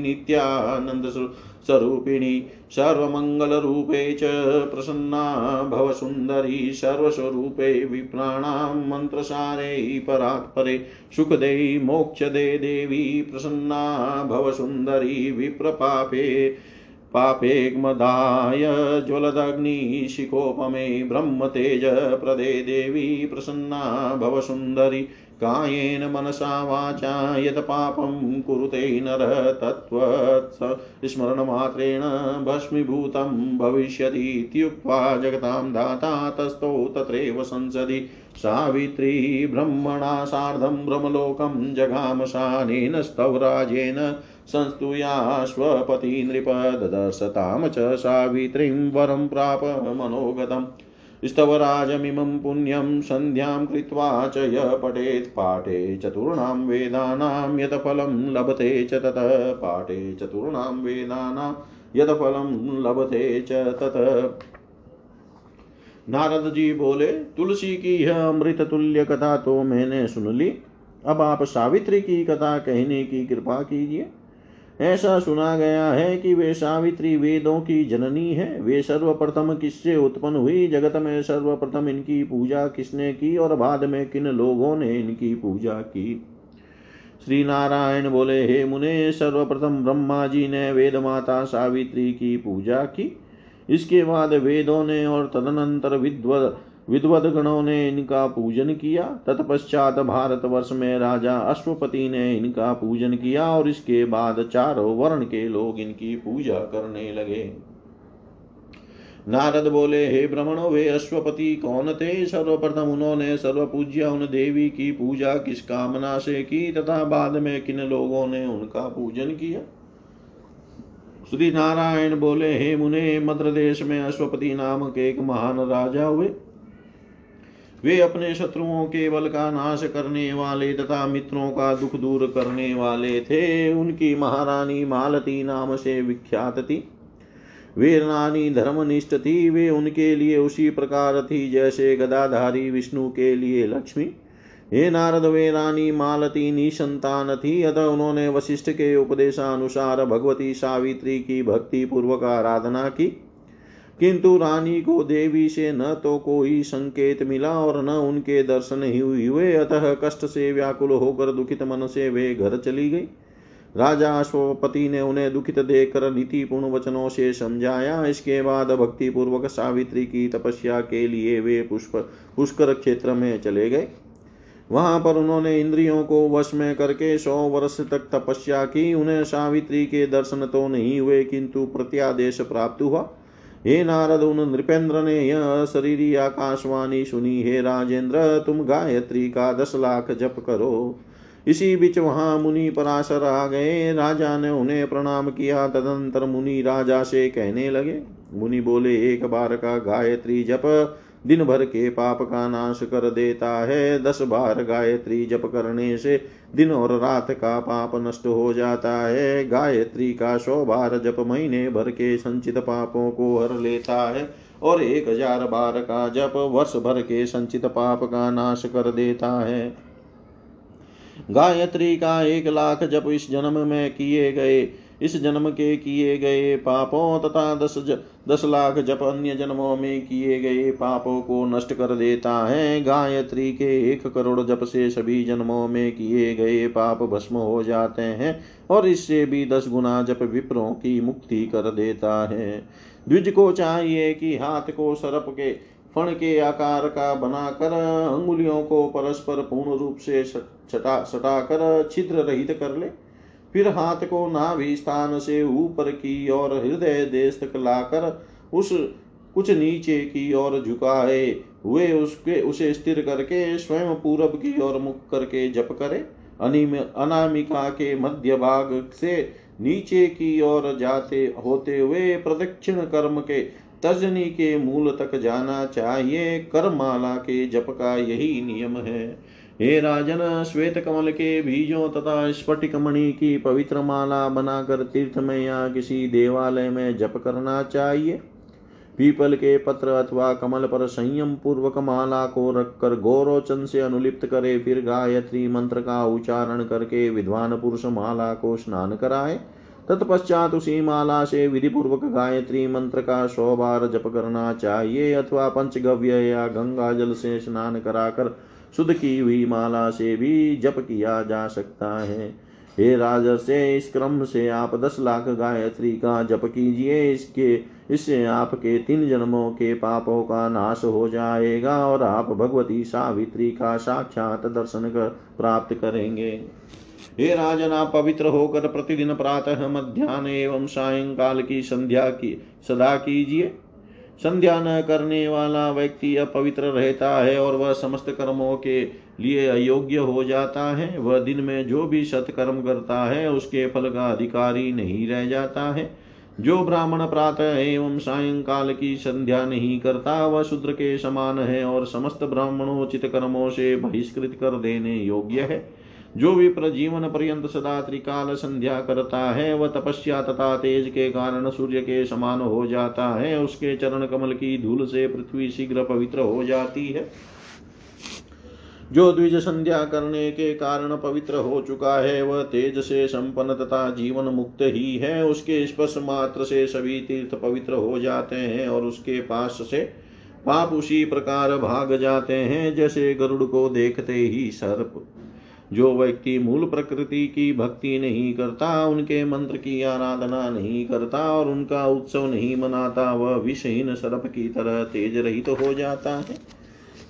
नित्यानन्दस्वरूपिणी सर्वमङ्गलरूपे च प्रसन्ना भवसुन्दरी सर्वस्वरूपे विप्राणां मन्त्रसारे परात्परे सुखदे मोक्षदे देवी प्रसन्ना भवसुन्दरी विप्रपापे पापेग्मदाय ज्वलदग्निशिखोपमे ब्रह्मतेजप्रदे देवी प्रसन्ना भवसुन्दरी कायेन मनसा वाचा यत् पापं कुरुते नर तत्त्वस्मरणमात्रेण भस्मीभूतं भविष्यतीत्युक्त्वा जगतां दाता तस्थौ तत्रैव संसदि। सावित्री ब्रह्मणा सार्धं ब्रह्मलोकं जगामशानेन स्तवराजेन संस्तूया नृप ददर्शतां च सावित्रीं वरं प्राप मनोगतम्। स्तवराजमिमं पुण्यं सन्ध्यां कृत्वा च य पठेत् पाठे चतुर्णां वेदानां यत् फलं लभते च तत्, पाठे चतुर्णां वेदानां यत् फलं लभते च तत्। नारद जी बोले, तुलसी की यह अमृत तुल्य कथा तो मैंने सुन ली। अब आप सावित्री की कथा कहने की कृपा कीजिए। ऐसा सुना गया है कि वे सावित्री वेदों की जननी है। वे सर्वप्रथम किससे उत्पन्न हुई? जगत में सर्वप्रथम इनकी पूजा किसने की और बाद में किन लोगों ने इनकी पूजा की? श्री नारायण बोले, हे मुने, सर्वप्रथम ब्रह्मा जी ने वेद माता सावित्री की पूजा की। इसके बाद वेदों ने और तदनंतर विद्वत विद्वद गणों ने इनका पूजन किया। तत्पश्चात भारतवर्ष में राजा अश्वपति ने इनका पूजन किया और इसके बाद चारों वर्ण के लोग इनकी पूजा करने लगे। नारद बोले, हे ब्रह्मणो, वे अश्वपति कौन थे? सर्वप्रथम उन्होंने सर्व सर्वपूज्य उन देवी की पूजा किस कामना से की तथा बाद में किन लोगों ने उनका पूजन किया? श्री नारायण बोले, हे मुने मद्र देश में अश्वपति नामक एक महान राजा हुए। वे अपने शत्रुओं के बल का नाश करने वाले तथा मित्रों का दुख दूर करने वाले थे। उनकी महारानी मालती नाम से विख्यात थी। वे रानी धर्मनिष्ठ थी। वे उनके लिए उसी प्रकार थी जैसे गदाधारी विष्णु के लिए लक्ष्मी। हे नारद, वे रानी मालती निसंतान थी। अतः उन्होंने वशिष्ठ के उपदेशानुसार भगवती सावित्री की भक्ति पूर्वक आराधना की। किंतु रानी को देवी से न तो कोई संकेत मिला और न उनके दर्शन ही हुए। अतः कष्ट से व्याकुल होकर दुखित मन से वे घर चली गई। राजा अश्वपति ने उन्हें दुखित देखकर नीतिपूर्ण वचनों से समझाया। इसके बाद भक्ति पूर्वक सावित्री की तपस्या के लिए वे पुष्प, पुष्कर क्षेत्र में चले गए। वहाँ पर उन्होंने इंद्रियों को वश में करके सौ वर्ष तक तपस्या की। उन्हें सावित्री के दर्शन तो नहीं हुए, किंतु प्रत्यादेश प्राप्त हुआ। हे नारद उन नृपेंद्र ने यह शरीरी आकाशवाणी सुनी, हे राजेंद्र, तुम गायत्री का दस लाख जप करो। इसी बीच वहाँ मुनि पराशर आ गए। राजा ने उन्हें प्रणाम किया। तदंतर मुनि राजा से कहने लगे। मुनि बोले, एक बार का गायत्री जप दिन भर के पाप का नाश कर देता है। दस बार गायत्री जप करने से दिन और रात का पाप नष्ट हो जाता है। गायत्री का सौ बार जप महीने भर के संचित पापों को हर लेता है और एक हज़ार बार का जप वर्ष भर के संचित पाप का नाश कर देता है। गायत्री का एक लाख जप इस जन्म में किए गए। इस जन्म के किए गए पापों तथा दस ज, दस लाख जप अन्य जन्मों में किए गए पापों को नष्ट कर देता है। गायत्री के एक करोड़ जप से सभी जन्मों में किए गए पाप भस्म हो जाते हैं और इससे भी दस गुना जप विप्रों की मुक्ति कर देता है। द्विज को चाहिए कि हाथ को सरप के फण के आकार का बनाकर अंगुलियों को परस्पर पूर्ण रूप से सटा सटा कर छिद्र रहित कर ले। फिर हाथ को नाभि स्थान से ऊपर की और हृदय देश तक लाकर उस, कुछ नीचे की ओर झुकाए। हुए उसके, उसे स्थिर करके स्वयं पूरब की ओर मुख करके जप करे। अनिम, अनामिका के मध्य भाग से नीचे की ओर जाते, होते हुए प्रदक्षिण कर्म के तर्जनी के मूल तक जाना चाहिए। करमाला के जप का यही नियम है। हे राजन श्वेत कमल के बीजों तथा स्फटिक मणि की पवित्र माला बनाकर तीर्थ में या किसी देवालय में जप करना चाहिए। पीपल के पत्र अथवा कमल पर संयम पूर्वक माला को रखकर गौरोचन से अनुलिप्त करे, फिर गायत्री मंत्र का उच्चारण करके विद्वान पुरुष माला को स्नान कराए। तत्पश्चात उसी माला से विधि पूर्वक गायत्री मंत्र का सौ बार जप करना चाहिए अथवा पंचगव्य या गंगा जल से स्नान कराकर शुद्ध की हुई माला से भी जप किया जा सकता है। हे राजर्षे, इस क्रम से आप दस लाख गायत्री का जप कीजिए। इसके, इससे आपके तीन जन्मों के पापों का नाश हो जाएगा और आप भगवती सावित्री का साक्षात दर्शन कर, प्राप्त करेंगे। हे राजन, आप पवित्र होकर प्रतिदिन प्रातः, मध्यान्ह एवं सायंकाल की संध्या की, सदा कीजिए। संध्या न करने वाला व्यक्ति अपवित्र रहता है और वह समस्त कर्मों के लिए अयोग्य हो जाता है। वह दिन में जो भी सत्कर्म करता है, उसके फल का अधिकारी नहीं रह जाता है। जो ब्राह्मण प्रातः एवं सायंकाल की संध्या नहीं करता, वह शूद्र के समान है और समस्त ब्राह्मणोचित कर्मों से बहिष्कृत कर देने योग्य है। जो भी प्रजीवन पर्यंत सदा त्रिकाल संध्या करता है, वह तपस्या तथा तेज के कारण सूर्य के समान हो जाता है। उसके चरण कमल की धूल से पृथ्वी शीघ्र पवित्र हो जाती है। जो द्विज संध्या करने के कारण पवित्र हो चुका है, वह तेज से संपन्न तथा जीवन मुक्त ही है। उसके स्पर्श मात्र से सभी तीर्थ पवित्र हो जाते हैं और उसके पास से पाप उसी प्रकार भाग जाते हैं, जैसे गरुड़ को देखते ही सर्प। जो व्यक्ति मूल प्रकृति की भक्ति नहीं करता, उनके मंत्र की आराधना नहीं करता और उनका उत्सव नहीं मनाता, वह विषहीन सर्प की तरह तेज रहित तो हो जाता है।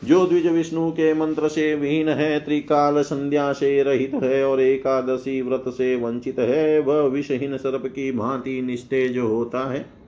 जो द्विज विष्णु के मंत्र से विहीन है, त्रिकाल संध्या से रहित है और एकादशी व्रत से वंचित है, वह विषहीन सर्प की भांति निस्तेज होता है।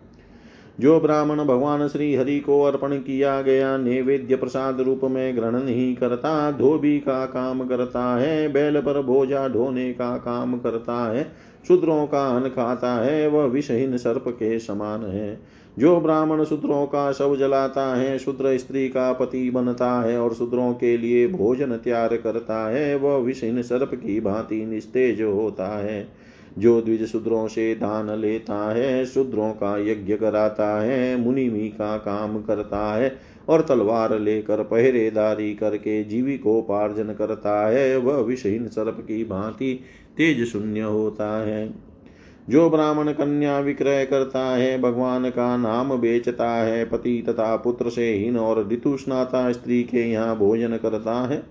जो ब्राह्मण भगवान श्री हरि को अर्पण किया गया, नैवेद्य प्रसाद रूप में ग्रहण नहीं करता, धोबी का काम करता है, बैल पर भोजा ढोने का काम करता है, शूद्रों का अन्न खाता है, वह विषहीन सर्प के समान है। जो ब्राह्मण शूद्रों का शव जलाता है, शूद्र स्त्री का पति बनता है और शूद्रों के लिए भोजन तैयार करता है, वह विषहीन सर्प की भांति निस्तेज होता है। जो द्विज शूद्रों से दान लेता है, शूद्रों का यज्ञ कराता है, मुनिमी का काम करता है और तलवार लेकर पहरेदारी करके जीविकोपार्जन करता है, वह विषहीन सर्प की भांति तेज शून्य होता है। जो ब्राह्मण कन्या विक्रय करता है, भगवान का नाम बेचता है, पति तथा पुत्र से हीन और ऋतुस्नाता स्त्री के यहाँ भोजन करता है।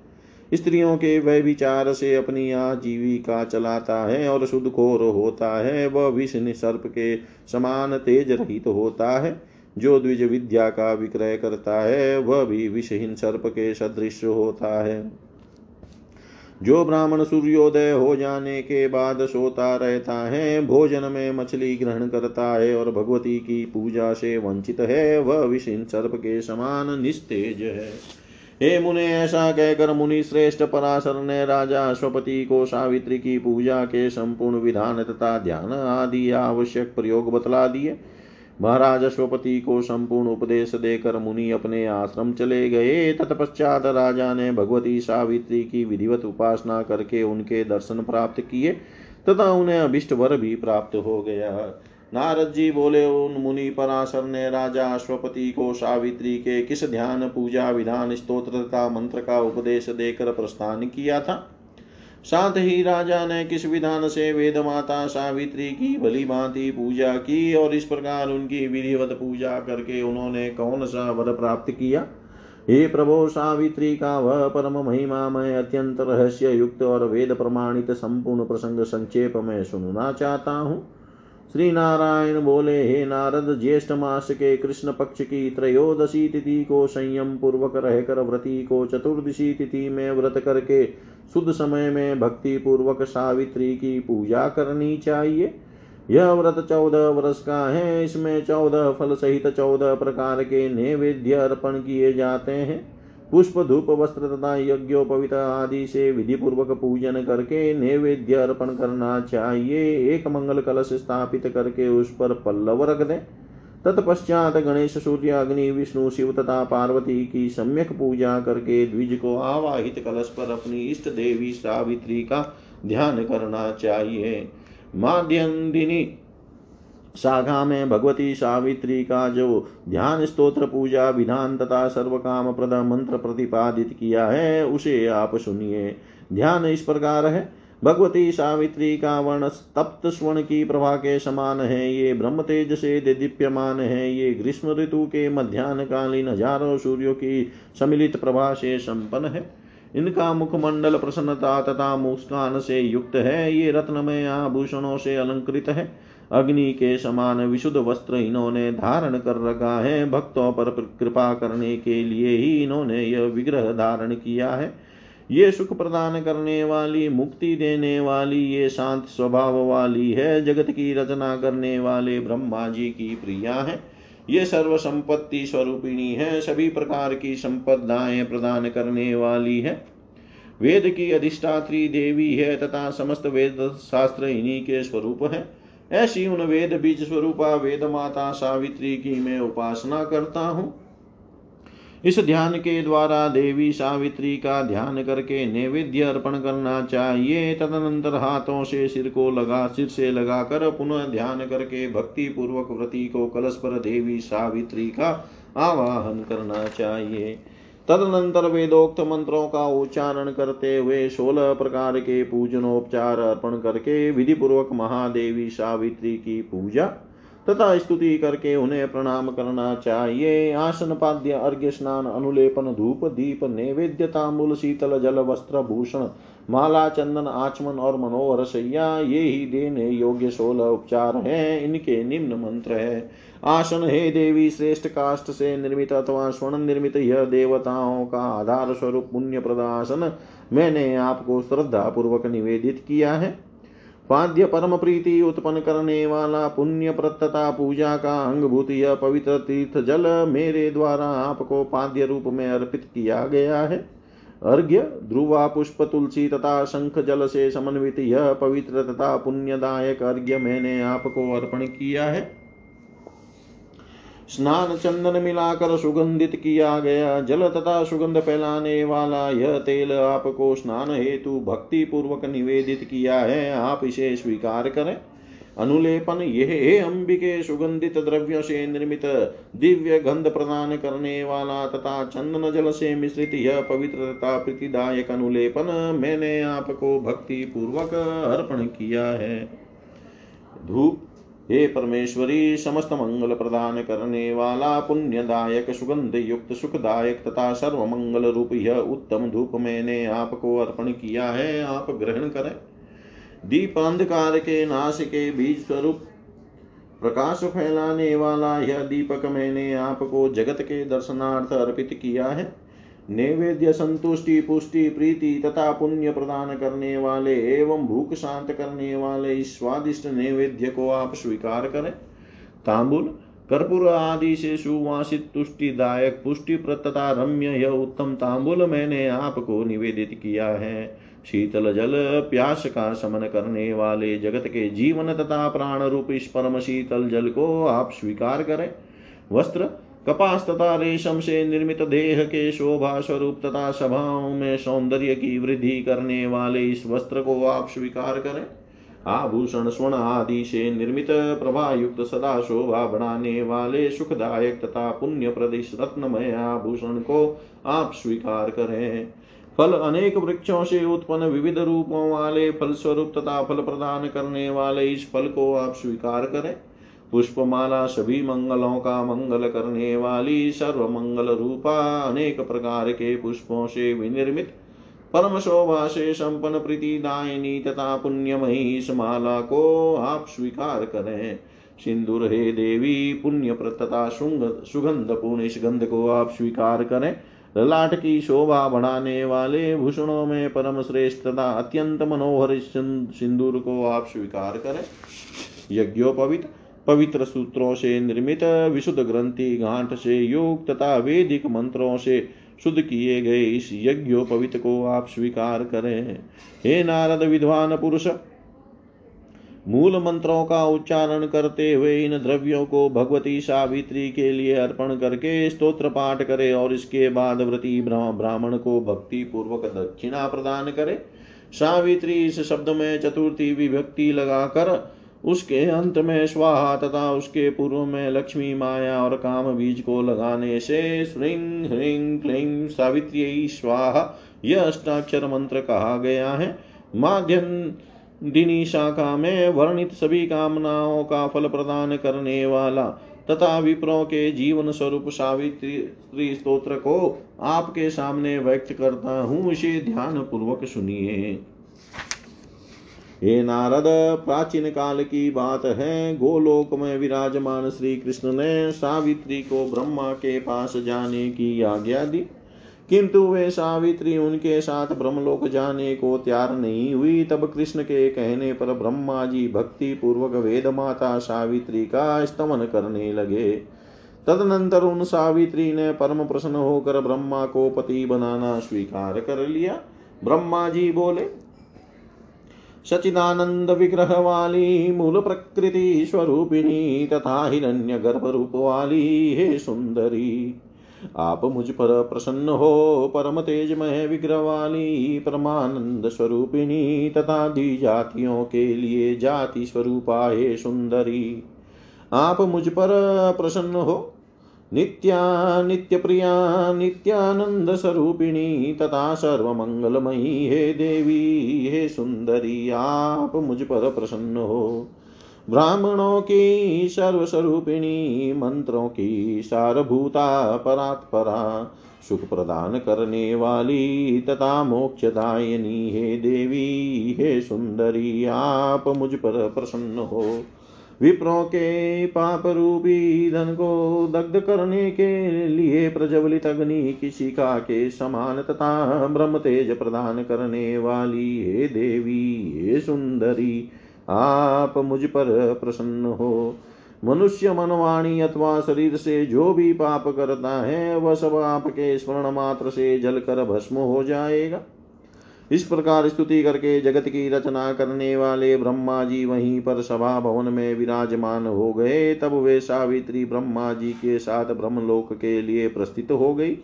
स्त्रियों के व्यभिचार से अपनी आजीविका चलाता है और शुद्ध खोर होता है। वह विष सर्प के समान तेज रहित तो होता है, जो द्विज विद्या का विक्रय करता है। वह भी विषहीन सर्प के सदृश होता है। जो ब्राह्मण सूर्योदय हो जाने के बाद सोता रहता है, भोजन में मछली ग्रहण करता है और भगवती की पूजा से वंचित है। वह विषिन सर्प के समान निस्तेज है। हे मुने, ऐसा कहकर मुनि श्रेष्ठ पराशर ने राजा अश्वपति को सावित्री की पूजा के संपूर्ण विधान तथा ध्यान आदि आवश्यक प्रयोग बतला दिए। महाराज अश्वपति को संपूर्ण उपदेश देकर मुनि अपने आश्रम चले गए। तत्पश्चात राजा ने भगवती सावित्री की विधिवत उपासना करके उनके दर्शन प्राप्त किए तथा उन्हें अभिष्ट वर भी प्राप्त हो गया। नारद जी बोले, उन मुनि पराशर ने राजा अश्वपति को सावित्री के किस ध्यान पूजा विधान स्त्रोत्र तथा मंत्र का उपदेश देकर प्रस्थान किया था? साथ ही राजा ने किस विधान से वेद माता सावित्री की भली भांति पूजा की और इस प्रकार उनकी विधिवत पूजा करके उन्होंने कौन सा वर प्राप्त किया? हे प्रभो, सावित्री का वह परम महिमा मैं अत्यंत रहस्य युक्त और वेद प्रमाणित संपूर्ण प्रसंग संक्षेप में सुनना चाहता हूँ। श्री नारायण बोले, हे नारद, ज्येष्ठ मास के कृष्ण पक्ष की त्रयोदशी तिथि को संयम पूर्वक रहकर व्रती को चतुर्दशी तिथि में व्रत करके शुद्ध समय में भक्ति पूर्वक सावित्री की पूजा करनी चाहिए। यह व्रत चौदह वर्ष का है। इसमें चौदह फल सहित चौदह प्रकार के नैवेद्य अर्पण किए जाते हैं। पुष्प धूप वस्त्र तथा यज्ञोपवित आदि से विधि पूर्वक पूजन करके नैवेद्य अर्पण करना चाहिए एक मंगल कलश स्थापित करके उस पर पल्लव रख दें तत्पश्चात गणेश सूर्य अग्नि विष्णु, शिव तथा पार्वती की सम्यक पूजा करके द्विज को आवाहित कलश पर अपनी इष्ट देवी सावित्री का ध्यान करना चाहिए। माध्यन्दिनी शाखा में भगवती सावित्री का जो ध्यान स्तोत्र पूजा विधान तथा सर्व काम प्रद मंत्र प्रतिपादित किया है, उसे आप सुनिए। ध्यान इस प्रकार है। भगवती सावित्री का वर्ण तप्त स्वर्ण की प्रभा के समान है। ये ब्रह्म तेज से दीप्यमान है। ये ग्रीष्म ऋतु के मध्यान्ह कालीन हज़ारों सूर्यों की सम्मिलित प्रभा से संपन्न है। इनका मुखमंडल प्रसन्नता तथा मुस्कान से युक्त है। ये रत्नमय आभूषणों से अलंकृत है। अग्नि के समान विशुद्ध वस्त्र इन्होंने धारण कर रखा है। भक्तों पर कृपा करने के लिए ही इन्होंने यह विग्रह धारण किया है। ये सुख प्रदान करने वाली, मुक्ति देने वाली, ये शांत स्वभाव वाली है। जगत की रचना करने वाले ब्रह्मा जी की प्रिया है। ये सर्व संपत्ति स्वरूपिणी है। सभी प्रकार की संपदाएँ प्रदान करने वाली है। वेद की अधिष्ठात्री देवी है तथा समस्त वेद शास्त्र इन्हीं के स्वरूप है। ऐसी उन वेद बीज स्वरूपा वेद माता सावित्री की मैं उपासना करता हूँ। इस ध्यान के द्वारा देवी सावित्री का ध्यान करके नैवेद्य अर्पण करना चाहिए। तदनंतर हाथों से सिर को लगा, सिर से लगाकर पुनः ध्यान करके भक्ति पूर्वक व्रति को कलश पर देवी सावित्री का आवाहन करना चाहिए। तदनंतर वेदोक्त मंत्रों का उच्चारण करते हुए सोलह प्रकार के पूजनोपचार अर्पण करके विधि पूर्वक महादेवी सावित्री की पूजा तथा स्तुति करके उन्हें प्रणाम करना चाहिए। आसन, पाद्य, अर्घ्य, स्नान, अनुलेपन, धूप, दीप, नैवेद्य, तांबुल, शीतल, जल, वस्त्र, भूषण, माला, चंदन, आचमन और मनोहर सैया, ये ही देने योग्य सोलह उपचार हैं। इनके निम्न मंत्र है। आसन हे देवी श्रेष्ठ काष्ट से निर्मित अथवा स्वर्ण निर्मित यह देवताओं का आधार स्वरूप पुण्य प्रदासन मैंने आपको श्रद्धा पूर्वक निवेदित किया है। पाद्य परम प्रीति उत्पन्न करने वाला पुण्य प्रतता पूजा का अंगभूत यह पवित्र तीर्थ जल मेरे द्वारा आपको पाद्य रूप में अर्पित किया गया है। अर्घ्य, ध्रुवा, पुष्प, तुलसी तथा शंख जल से समन्वित यह पवित्र तथा पुण्यदायक अर्घ्य मैंने आपको अर्पण किया है। स्नान चंदन मिलाकर सुगंधित किया गया। जल तथा सुगंध फैलाने वाला यह तेल आपको स्नान हेतु भक्ति पूर्वक निवेदित किया है। आप इसे स्वीकार करें। अनुलेपन, यह अंबिके सुगंधित द्रव्य से निर्मित, दिव्य गंध प्रदान करने वाला तथा चंदन जल से मिश्रित यह पवित्र तथा प्रीतिदायक अनुलेपन मैंने आपको भक्ति पूर्वक अर्पण किया है। धूप हे परमेश्वरी, समस्त मंगल प्रदान करने वाला, पुण्यदायक सुगंध युक्त सुखदायक तथा सर्व मंगल रूप यह उत्तम धूप मैंने आपको अर्पण किया है, आप ग्रहण करें। दीप अंधकार के नाश के बीज स्वरूप प्रकाश फैलाने वाला यह दीपक मैंने आपको जगत के दर्शनार्थ अर्पित किया है। नैवेद्य संतुष्टि, पुष्टि, प्रीति तथा पुण्य प्रदान करने वाले एवं भूख शांत करने वाले इस स्वादिष्ट नैवेद्य को आप स्वीकार करें। तांबुल, कर्पूर आदि से सुवासित, तुष्टिदायक पुष्टि तथा रम्य यह उत्तम तांबुल मैंने आपको निवेदित किया है। शीतल जल, प्यास का समन करने वाले जगत के जीवन तथा प्राण रूप इस परम शीतल जल को आप स्वीकार करें। वस्त्र कपास तथा रेशम से निर्मित देह के शोभा स्वरूप तथा सभाओं में सौंदर्य की वृद्धि करने वाले इस वस्त्र को आप स्वीकार करें। आभूषण, स्वर्ण आदि से निर्मित प्रभा युक्त सदा शोभा बढ़ाने वाले सुखदायक तथा पुण्य प्रदेश रत्नमय आभूषण को आप स्वीकार करें। फल अनेक वृक्षों से उत्पन्न विविध रूपों वाले फल स्वरूप तथा फल प्रदान करने वाले इस फल को आप स्वीकार करें। पुष्पमाला सभी मंगलों का मंगल करने वाली सर्व मंगल रूपा अनेक प्रकार के पुष्पों से विनिर्मित परम शोभा से संपन्न प्रीतिदायिनी तथा पुण्यमयी इस माला को आप स्वीकार करें। सिंदूर हे देवी, पुण्य तथा सुगंध पूर्ण इस गंध को आप स्वीकार करें। ललाट की शोभा बढ़ाने वाले भूषणों में परम श्रेष्ठ तथा अत्यंत मनोहर सिंदूर को आप स्वीकार करें। यज्ञोपवित पवित्र सूत्रों से निर्मित विशुद्ध ग्रंथि घाट से योग तथा वेदिक मंत्रों से शुद्ध किए गए इस यज्ञोपवित को आप स्वीकार करें। हे नारद विद्वान पुरुष, मूल मंत्रों का उच्चारण करते हुए इन द्रव्यों को भगवती सावित्री के लिए अर्पण करके स्तोत्र पाठ करे और इसके बाद व्रती ब्राह्मण को भक्ति पूर्वक दक्षिणा प्रदान करे। सावित्री इस शब्द में चतुर्थी विभक्ति लगाकर उसके अंत में स्वाहा तथा उसके पूर्व में लक्ष्मी माया और काम बीज को लगाने से श्रृंग ह्रीं क्लीं सावित्री स्वाहा यह अष्टाक्षर मंत्र कहा गया है। माध्यम दिनी शाखा में वर्णित सभी कामनाओं का फल प्रदान करने वाला तथा विप्रों के जीवन स्वरूप सावित्री स्त्रोत्र को आपके सामने व्यक्त करता हूँ, इसे ध्यान पूर्वक सुनिए। हे नारद, प्राचीन काल की बात है। गोलोक में विराजमान श्री कृष्ण ने सावित्री को ब्रह्मा के पास जाने की आज्ञा दी। किंतु वे सावित्री उनके साथ ब्रह्मलोक जाने को तैयार नहीं हुई। तब कृष्ण के कहने पर ब्रह्मा जी भक्ति पूर्वक वेद माता सावित्री का स्तमन करने लगे। तदनंतर उन सावित्री ने परम प्रसन्न होकर ब्रह्मा को पति बनाना स्वीकार कर लिया। ब्रह्मा जी बोले सचिदानंद विग्रह वाली मूल प्रकृति स्वरूपिणी तथा हिरण्य गर्भ रूप वाली हे सुंदरी आप मुझ पर प्रसन्न हो परम तेजमय विग्रह वाली परमानंद स्वरूपिणी तथा दी जातियों के लिए जाति स्वरूपा हे सुंदरी आप मुझ पर प्रसन्न हो नित्या नित्य प्रिया नित्यानंद स्वरूपिणी तथा सर्वमंगलमयी हे देवी, हे सुंदरी आप मुझ पर प्रसन्न हो। ब्राह्मणों की सर्वस्वरूपिणी, मंत्रों की सारभूता, परात्परा, सुख प्रदान करने वाली तथा मोक्षदायिनी हे देवी, हे सुंदरी आप मुझ पर प्रसन्न हो। विप्रों के पाप रूपी धन को दग्ध करने के लिए प्रज्वलित अग्नि की शिखा के समान तथा ब्रह्म तेज प्रदान करने वाली हे देवी, हे सुंदरी, आप मुझ पर प्रसन्न हो। मनुष्य मनवाणी अथवा शरीर से जो भी पाप करता है, वह सब आपके स्मरण मात्र से जलकर भस्म हो जाएगा। इस प्रकार स्तुति करके जगत की रचना करने वाले ब्रह्मा जी वहीं पर सभा भवन में विराजमान हो गए। तब वे सावित्री ब्रह्मा जी के साथ ब्रह्मलोक के लिए प्रस्थित हो गई।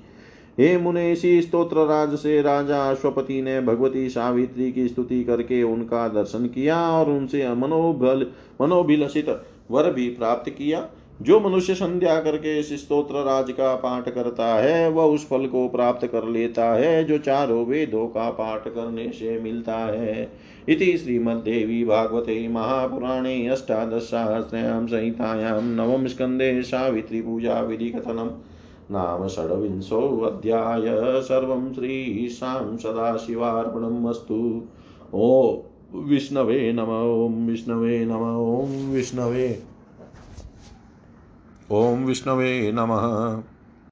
हे मुने इसी स्त्रोत्र राज से राजा अश्वपति ने भगवती सावित्री की स्तुति करके उनका दर्शन किया और उनसे मनोबल मनोभिलषित वर भी प्राप्त किया। जो मनुष्य संध्या करके इस स्त्रोत्र राज का पाठ करता है, वह उस फल को प्राप्त कर लेता है, जो चारों वेदों का पाठ करने से मिलता है। इति श्रीमद्देवी भागवते महापुराणे अष्टादशसहस्रयां संहितायां नवम स्कन्धे सावित्री पूजा विधि कथनम्। नाम षड्विंशोऽध्याय सर्वं श्रीशां सदाशिवार्पणम् अस्तु। ओ विष्णवे नम, ॐ विष्णवे नम, ॐ विष्णवे। ॐ विष्णवे नमः।